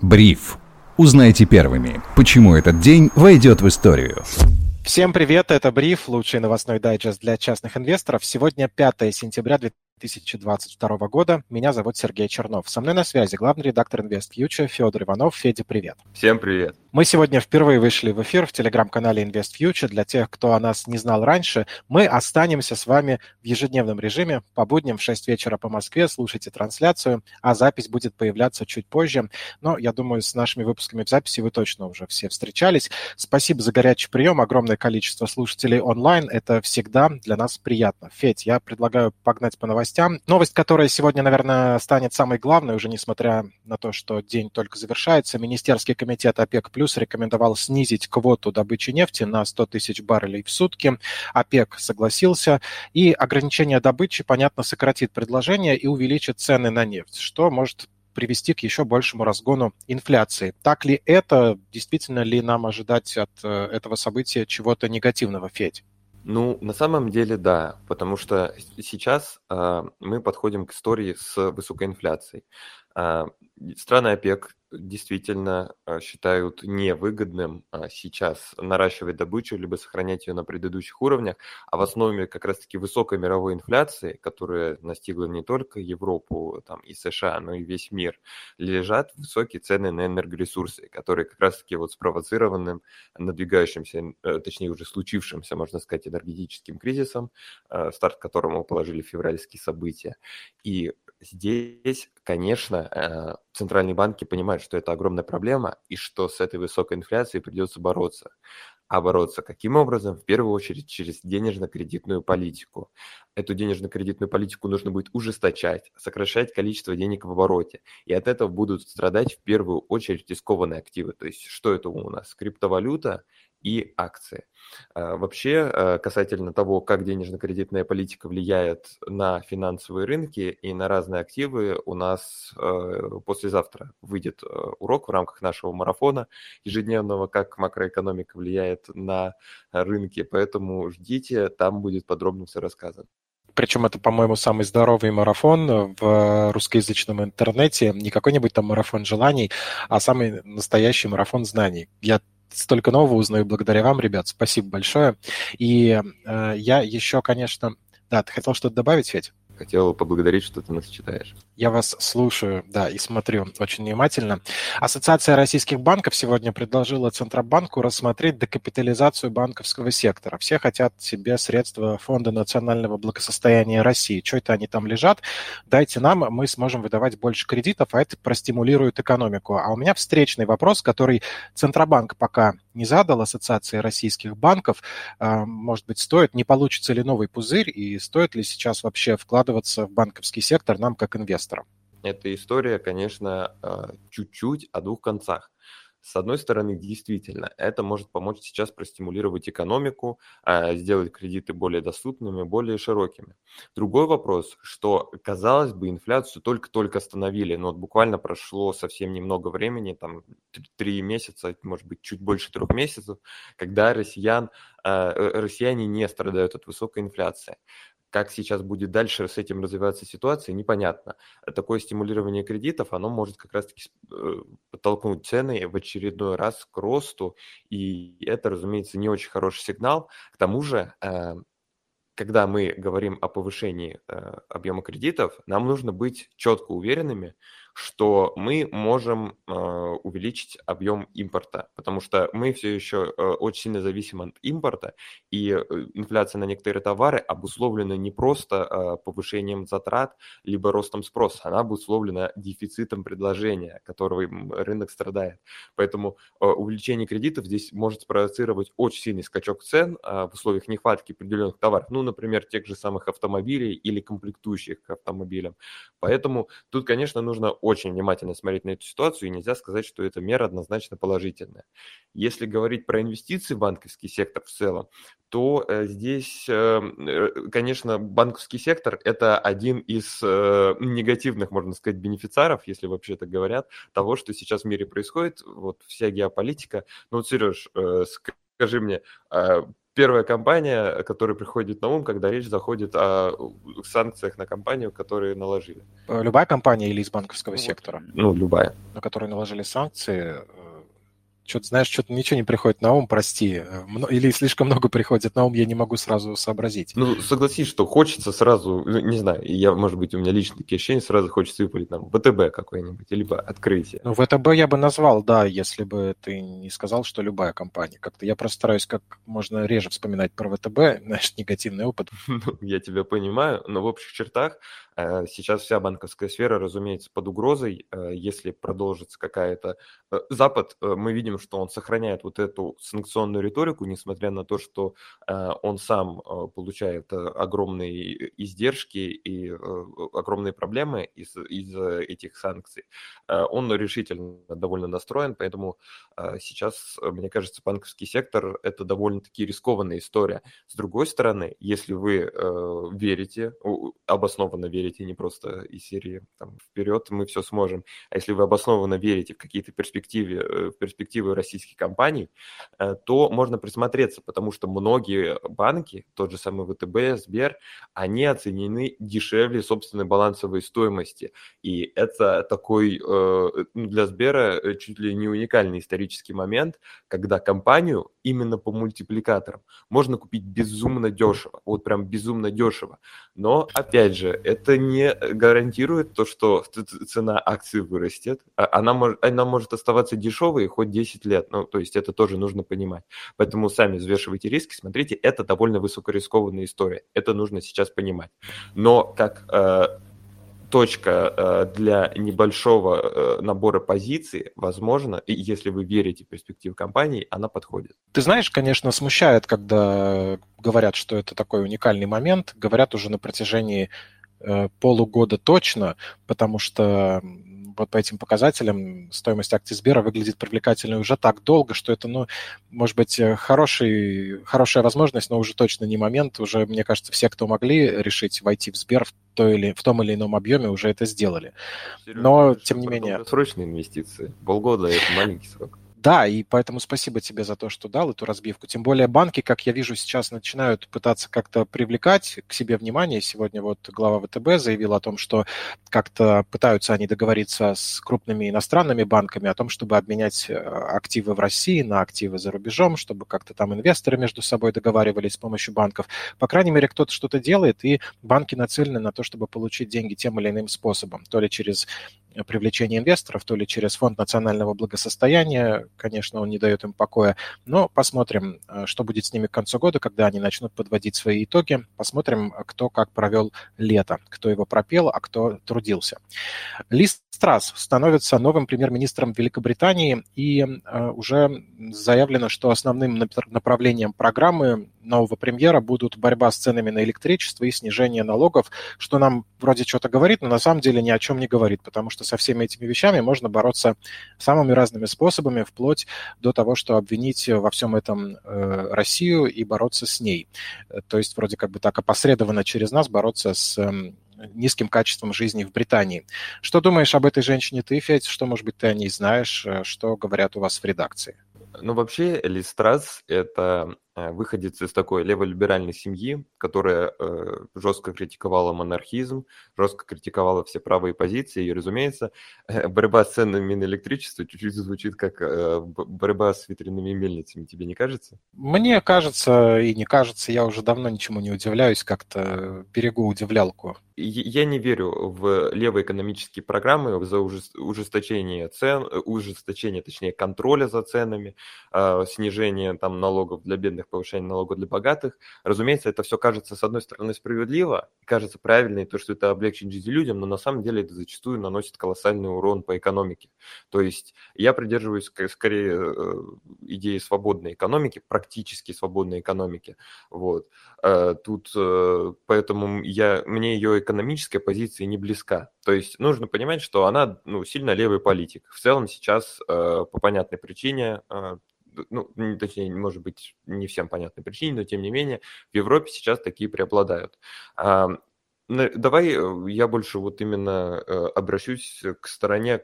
Бриф. Узнайте первыми, почему этот день войдет в историю. Всем привет, это Бриф, лучший новостной дайджест для частных инвесторов. Сегодня 5 сентября 2022 года. Меня зовут Сергей Чернов. Со мной на связи главный редактор InvestFuture Федор Иванов. Федя, привет. Всем привет. Мы сегодня впервые вышли в эфир в телеграм-канале InvestFuture. Для тех, кто о нас не знал раньше, мы останемся с вами в ежедневном режиме по будням в 6 вечера по Москве. Слушайте трансляцию, а запись будет появляться чуть позже. Но я думаю, с нашими выпусками в записи вы точно уже все встречались. Спасибо за горячий прием. Огромное количество слушателей онлайн. Это всегда для нас приятно. Федь, я предлагаю погнать по новостям новостям. Новость, которая сегодня, наверное, станет самой главной, уже несмотря на то, что день только завершается. Министерский комитет ОПЕК плюс рекомендовал снизить квоту добычи нефти на 100 тысяч баррелей в сутки. ОПЕК согласился. И ограничение добычи, понятно, сократит предложение и увеличит цены на нефть, что может привести к еще большему разгону инфляции. Так ли это? Действительно ли нам ожидать от э, этого события чего-то негативного, Федь? Ну, на самом деле, да, потому что сейчас а, мы подходим к истории с высокой инфляцией. А, страны ОПЕК действительно а, считают невыгодным а, сейчас наращивать добычу, либо сохранять ее на предыдущих уровнях, а в основе как раз-таки высокой мировой инфляции, которая настигла не только Европу там, и США, но и весь мир, лежат высокие цены на энергоресурсы, которые как раз-таки вот спровоцированным надвигающимся, э, точнее уже случившимся, можно сказать, энергетическим кризисом, э, старт которому положили февральские события. И здесь, конечно, э, центральные банки понимают, что это огромная проблема и что с этой высокой инфляцией придется бороться. А бороться каким образом? В первую очередь через денежно-кредитную политику. Эту денежно-кредитную политику нужно будет ужесточать, сокращать количество денег в обороте. И от этого будут страдать в первую очередь рискованные активы. То есть что это у нас? Криптовалюта и акции. А, вообще, э, касательно того, как денежно-кредитная политика влияет на финансовые рынки и на разные активы, у нас э, послезавтра выйдет э, урок в рамках нашего марафона ежедневного, как макроэкономика влияет на рынки, поэтому ждите, там будет подробно все рассказано. Причем это, по-моему, самый здоровый марафон в русскоязычном интернете. Не какой-нибудь там марафон желаний, а самый настоящий марафон знаний. Я столько нового узнаю благодаря вам, ребят. Спасибо большое. И э, я еще, конечно... Да, ты хотел что-то добавить, Федь? Хотел поблагодарить, что ты нас читаешь. Я вас слушаю, да, и смотрю очень внимательно. Ассоциация российских банков сегодня предложила Центробанку рассмотреть декапитализацию банковского сектора. Все хотят себе средства Фонда национального благосостояния России. Что это они там лежат? Дайте нам, мы сможем выдавать больше кредитов, а это простимулирует экономику. А у меня встречный вопрос, который Центробанк пока не задал Ассоциации российских банков. А, может быть, стоит, не получится ли новый пузырь и стоит ли сейчас вообще вкладываться в банковский сектор нам как инвесторам? Эта история, конечно, а, чуть-чуть о двух концах. С одной стороны, действительно, это может помочь сейчас простимулировать экономику, а, сделать кредиты более доступными, более широкими. Другой вопрос, что, казалось бы, инфляцию только-только остановили, но вот буквально прошло совсем немного времени, там три месяца, может быть, чуть больше трех месяцев, когда россиян, э, россияне не страдают от высокой инфляции. Как сейчас будет дальше с этим развиваться ситуация, непонятно. Такое стимулирование кредитов, оно может как раз-таки э, подтолкнуть цены в очередной раз к росту, и это, разумеется, не очень хороший сигнал. К тому же, э, когда мы говорим о повышении э, объема кредитов, нам нужно быть четко уверенными, что мы можем э, увеличить объем импорта, потому что мы все еще э, очень сильно зависим от импорта, и э, инфляция на некоторые товары обусловлена не просто повышением затрат, либо ростом спроса, она обусловлена дефицитом предложения, которого рынок страдает. Поэтому увеличение кредитов здесь может спровоцировать очень сильный скачок цен э, в условиях нехватки определенных товаров, ну, например, тех же самых автомобилей или комплектующих к автомобилям. Поэтому тут, конечно, нужно очень внимательно смотреть на эту ситуацию, и нельзя сказать, что эта мера однозначно положительная. Если говорить про инвестиции в банковский сектор в целом, то э, здесь, эм, э, конечно, банковский сектор – это один из э, негативных, можно сказать, бенефициаров, если вообще так говорят, того, что сейчас в мире происходит, вот вся геополитика. Ну вот, Сереж, скажи мне, первая компания, которая приходит на ум, когда речь заходит о санкциях на компанию, которые наложили. Любая компания или из банковского ну, сектора? Ну, любая. На которую наложили санкции, что-то, знаешь, что-то ничего не приходит на ум, прости. Э, или слишком много приходит на ум, я не могу сразу сообразить. Ну, согласись, что хочется сразу, ну, не знаю, я, может быть, у меня личные такие ощущения, сразу хочется выпалить нам ВТБ какой-нибудь, либо открытие. Ну, ВТБ я бы назвал, да, если бы ты не сказал, что любая компания. Как-то я просто стараюсь как можно реже вспоминать про ВТБ, знаешь, негативный опыт. Ну, я тебя понимаю, но в общих чертах сейчас вся банковская сфера, разумеется, под угрозой. Э, если продолжится какая-то... Э, Запад, мы видим, что он сохраняет вот эту санкционную риторику, несмотря на то, что он сам получает огромные издержки и огромные проблемы из, из этих санкций. Он решительно довольно настроен, поэтому сейчас, мне кажется, банковский сектор – это довольно-таки рискованная история. С другой стороны, если вы верите, обоснованно верите, верите, не просто из серии там, вперед мы все сможем. А если вы обоснованно верите в какие-то перспективы, э, перспективы российских компаний, э, то можно присмотреться, потому что многие банки, тот же самый ВТБ, Сбер, они оценены дешевле собственной балансовой стоимости. И это такой э, ну, для Сбера чуть ли не уникальный исторический момент, когда компанию именно по мультипликаторам можно купить безумно дешево, вот прям безумно дешево. Но, опять же, это не гарантирует то, что цена акции вырастет. А она может, она может оставаться дешевой хоть 10 лет. Ну, то есть это тоже нужно понимать. Поэтому сами взвешивайте риски. Смотрите, это довольно высокорискованная история. Это нужно сейчас понимать. Но как э, точка э, для небольшого э, набора позиций, возможно, и если вы верите в перспективу компании, она подходит. Ты знаешь, конечно, смущает, когда говорят, что это такой уникальный момент, говорят уже на протяжении полугода точно, потому что вот по этим показателям стоимость акций Сбера выглядит привлекательной уже так долго, что это, ну, может быть, э, хороший, хорошая возможность, но уже точно не момент. Уже, мне кажется, все, кто могли решить войти в Сбер в, той или, в том или ином объеме, уже это сделали. Серьезно, но, тем не менее... Срочные инвестиции. Полгода – это маленький срок. Да, и поэтому спасибо тебе за то, что дал эту разбивку. Тем более банки, как я вижу, сейчас начинают пытаться как-то привлекать к себе внимание. Сегодня вот глава ВТБ заявил о том, что как-то пытаются они договориться с крупными иностранными банками о том, чтобы обменять э, активы в России на активы за рубежом, чтобы как-то там инвесторы между собой договаривались с помощью банков. По крайней мере, кто-то что-то делает, и банки нацелены на то, чтобы получить деньги тем или иным способом. То ли через привлечения инвесторов, то ли через фонд национального благосостояния, конечно, он не дает им покоя, но посмотрим, э, что будет с ними к концу года, когда они начнут подводить свои итоги, посмотрим, кто как провел лето, кто его пропел, а кто трудился. Лист Страс становится новым премьер-министром Великобритании, и э, уже заявлено, что основным направлением программы нового премьера будут борьба с ценами на электричество и снижение налогов, что нам вроде что-то говорит, но на самом деле ни о чем не говорит, потому что со всеми этими вещами можно бороться самыми разными способами, вплоть до того, что обвинить во всем этом э, Россию и бороться с ней. То есть вроде как бы так опосредованно через нас бороться с э, низким качеством жизни в Британии. Что думаешь об этой женщине ты, Федь? Что, может быть, ты о ней знаешь? Э, что говорят у вас в редакции? Ну, вообще, Лиз Страс – это Э, выходец из такой леволиберальной семьи, которая э, жестко критиковала монархизм, жестко критиковала все правые позиции, и, разумеется, э, борьба с ценами на электричество чуть-чуть звучит как э, борьба с ветряными мельницами, тебе не кажется? Мне кажется, и не кажется, я уже давно ничему не удивляюсь, как-то берегу удивлялку. Я не верю в левые экономические программы, за ужесточение цен, э, ужесточение, точнее, контроля за ценами, э, снижение там налогов для бедных повышение налогов для богатых. Разумеется, это все кажется, с одной стороны, справедливо, кажется правильно, и то, что это облегчит жизнь людям, но на самом деле это зачастую наносит колоссальный урон по экономике. То есть я придерживаюсь скорее э, идеи свободной экономики, практически свободной экономики. Вот. Э, тут э, поэтому я, мне ее экономическая позиция не близка. То есть нужно понимать, что она ну, сильно левый политик. В целом сейчас по понятной причине ну, точнее, может быть, не всем понятной причине, но тем не менее, в Европе сейчас такие преобладают. Давай э, я больше вот именно э, обращусь к стороне,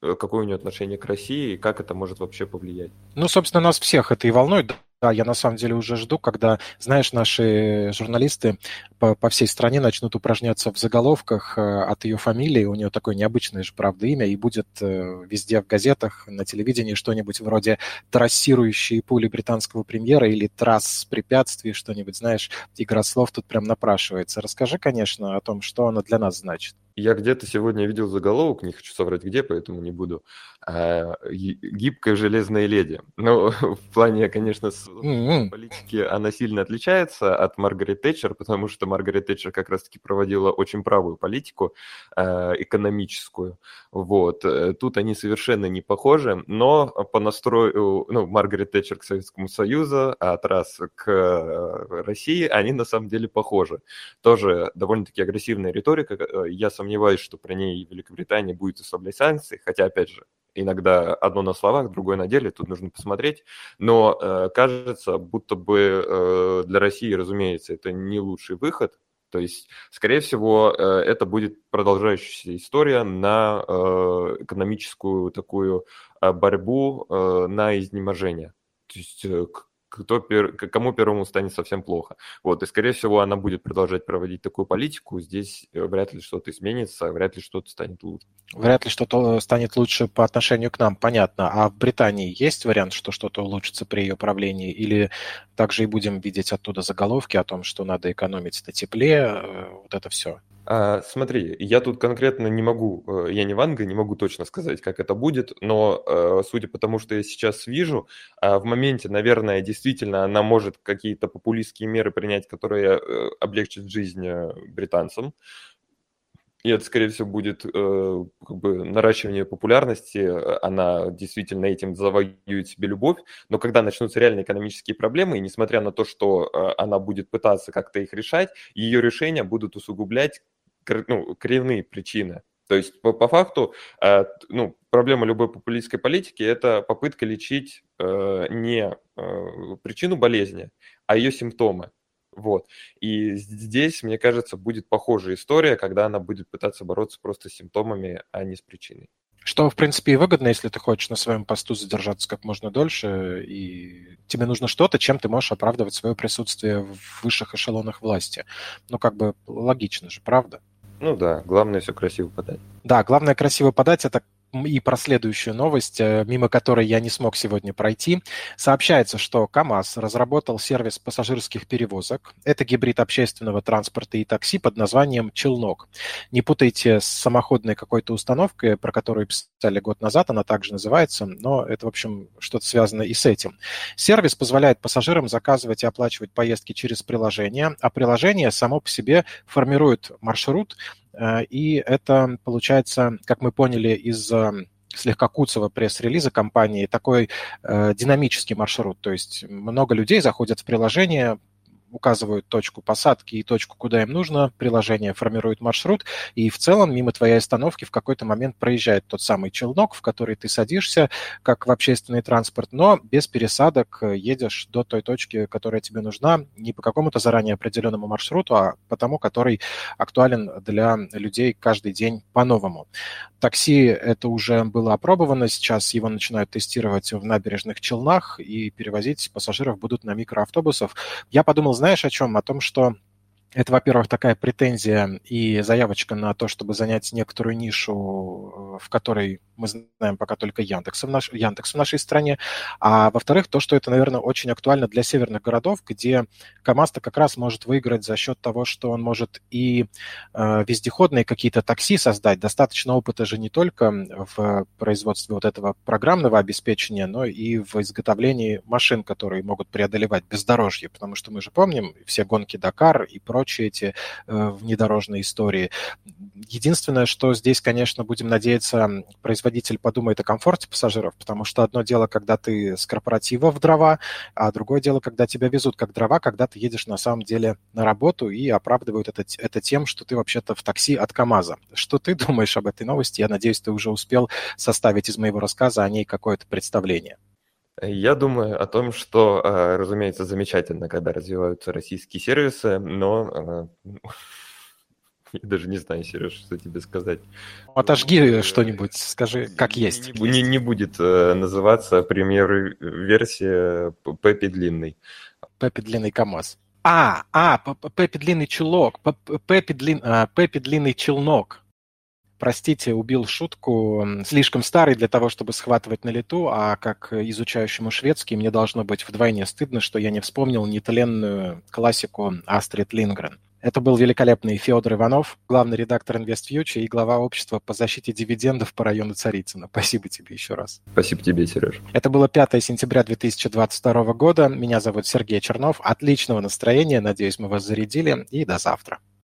э, какое у нее отношение к России и как это может вообще повлиять. Ну, собственно, нас всех это и волнует. Да, я на самом деле уже жду, когда, знаешь, наши журналисты по, по всей стране начнут упражняться в заголовках э, от ее фамилии. У нее такое необычное же, правда, имя, и будет э, везде в газетах, на телевидении что-нибудь вроде «Трассирующие пули британского премьера» или «Трасс препятствий», что-нибудь, знаешь, игра слов тут прям напрашивается. Расскажи, конечно, о том, что она для нас значит. Я где-то сегодня видел заголовок, не хочу соврать где, поэтому не буду. А, гибкая железная леди. Ну, в плане, конечно, политики она сильно отличается от Маргарет Тэтчер, потому что Маргарет Тэтчер как раз-таки проводила очень правую политику а, экономическую. Вот. Э, тут они совершенно не похожи, но по настрою, ну, Маргарет Тэтчер к Советскому Союзу, а Трасс к э, России, они на самом деле похожи. Тоже довольно-таки агрессивная риторика. Э, я сомневаюсь, что при ней Великобритания будет ослаблять санкции, хотя, опять же, иногда одно на словах, другое на деле, тут нужно посмотреть. Но э, кажется, будто бы э, для России, разумеется, это не лучший выход. То есть, скорее всего, э, это будет продолжающаяся история на э, экономическую такую э, борьбу э, на изнеможение. То есть э, кто пер, кому первому станет совсем плохо. Вот, и, скорее всего, она будет продолжать проводить такую политику. Здесь э, вряд ли что-то изменится, вряд ли что-то станет лучше. Вряд ли что-то станет лучше по отношению к нам, понятно. А в Британии есть вариант, что что-то улучшится при ее правлении? Или также и будем видеть оттуда заголовки о том, что надо экономить на тепле, э, вот это все? А, смотри, я тут конкретно не могу, э, я не Ванга, не могу точно сказать, как это будет, но э, судя по тому, что я сейчас вижу, а, в моменте, наверное, действительно она может какие-то популистские меры принять, которые облегчат жизнь британцам. И это, скорее всего, будет э, как бы наращивание популярности, она действительно этим завоюет себе любовь, но когда начнутся реальные экономические проблемы, и несмотря на то, что э, она будет пытаться как-то их решать, ее решения будут усугублять ну, коренные причины. То есть по, по факту э, ну, проблема любой популистской политики – это попытка лечить э, не э, причину болезни, а ее симптомы. Вот. И здесь, мне кажется, будет похожая история, когда она будет пытаться бороться просто с симптомами, а не с причиной. Что, в принципе, и выгодно, если ты хочешь на своем посту задержаться как можно дольше, и тебе нужно что-то, чем ты можешь оправдывать свое присутствие в высших эшелонах власти. Ну, как бы логично же, правда? Ну да, главное все красиво подать. Да, главное красиво подать, это и про следующую новость, э, мимо которой я не смог сегодня пройти. Сообщается, что КАМАЗ разработал сервис пассажирских перевозок. Это гибрид общественного транспорта и такси под названием «Челнок». Не путайте с самоходной какой-то установкой, про которую писали год назад, она также называется, но это, в общем, что-то связано и с этим. Сервис позволяет пассажирам заказывать и оплачивать поездки через приложение, а приложение само по себе формирует маршрут, и это получается, как мы поняли из э, слегка куцого пресс-релиза компании, такой э, динамический маршрут. То есть много людей заходят в приложение, указывают точку посадки и точку, куда им нужно, приложение формирует маршрут, и в целом мимо твоей остановки в какой-то момент проезжает тот самый челнок, в который ты садишься, как в общественный транспорт, но без пересадок э, едешь до той точки, которая тебе нужна, не по какому-то заранее определенному маршруту, а по тому, который актуален для людей каждый день по-новому. Такси это уже было опробовано, сейчас его начинают тестировать в набережных Челнах, и перевозить пассажиров будут на микроавтобусах. Я подумал, знаешь о чем? О том, что это, во-первых, такая претензия и заявочка на то, чтобы занять некоторую нишу, в которой мы знаем пока только Яндекс в, наш, Яндекс в нашей стране. А во-вторых, то, что это, наверное, очень актуально для северных городов, где КАМАЗ-то как раз может выиграть за счет того, что он может и э, вездеходные какие-то такси создать. Достаточно опыта же не только в производстве вот этого программного обеспечения, но и в изготовлении машин, которые могут преодолевать бездорожье. Потому что мы же помним все гонки Дакар и прочие эти э, внедорожные истории. Единственное, что здесь, конечно, будем надеяться, производитель подумает о комфорте пассажиров, потому что одно дело, когда ты с корпоратива в дрова, а другое дело, когда тебя везут как дрова, когда ты едешь на самом деле на работу и оправдывают это, это тем, что ты вообще-то в такси от КАМАЗа. Что ты думаешь об этой новости? Я надеюсь, ты уже успел составить из моего рассказа о ней какое-то представление. Я думаю о том, что, а, разумеется, замечательно, когда развиваются российские сервисы, но а, Я даже не знаю, Сереж, что тебе сказать. Отожги э, что-нибудь, скажи, как есть. Не, не, будет э, называться премьер-версия Пеппи Длинный. Пеппи Длинный КамАЗ. А, а, Пеппи Длинный Чулок, Пеппи, длин, а, Пеппи Длинный Челнок. Простите, убил шутку, слишком старый для того, чтобы схватывать на лету, а как изучающему шведский мне должно быть вдвойне стыдно, что я не вспомнил нетленную классику Астрид Лингрен. Это был великолепный Федор Иванов, главный редактор InvestFuture и глава общества по защите дивидендов по району Царицына. Спасибо тебе еще раз. Спасибо тебе, Сереж. Это было 5 сентября 2022 года. Меня зовут Сергей Чернов. Отличного настроения. Надеюсь, мы вас зарядили. И до завтра.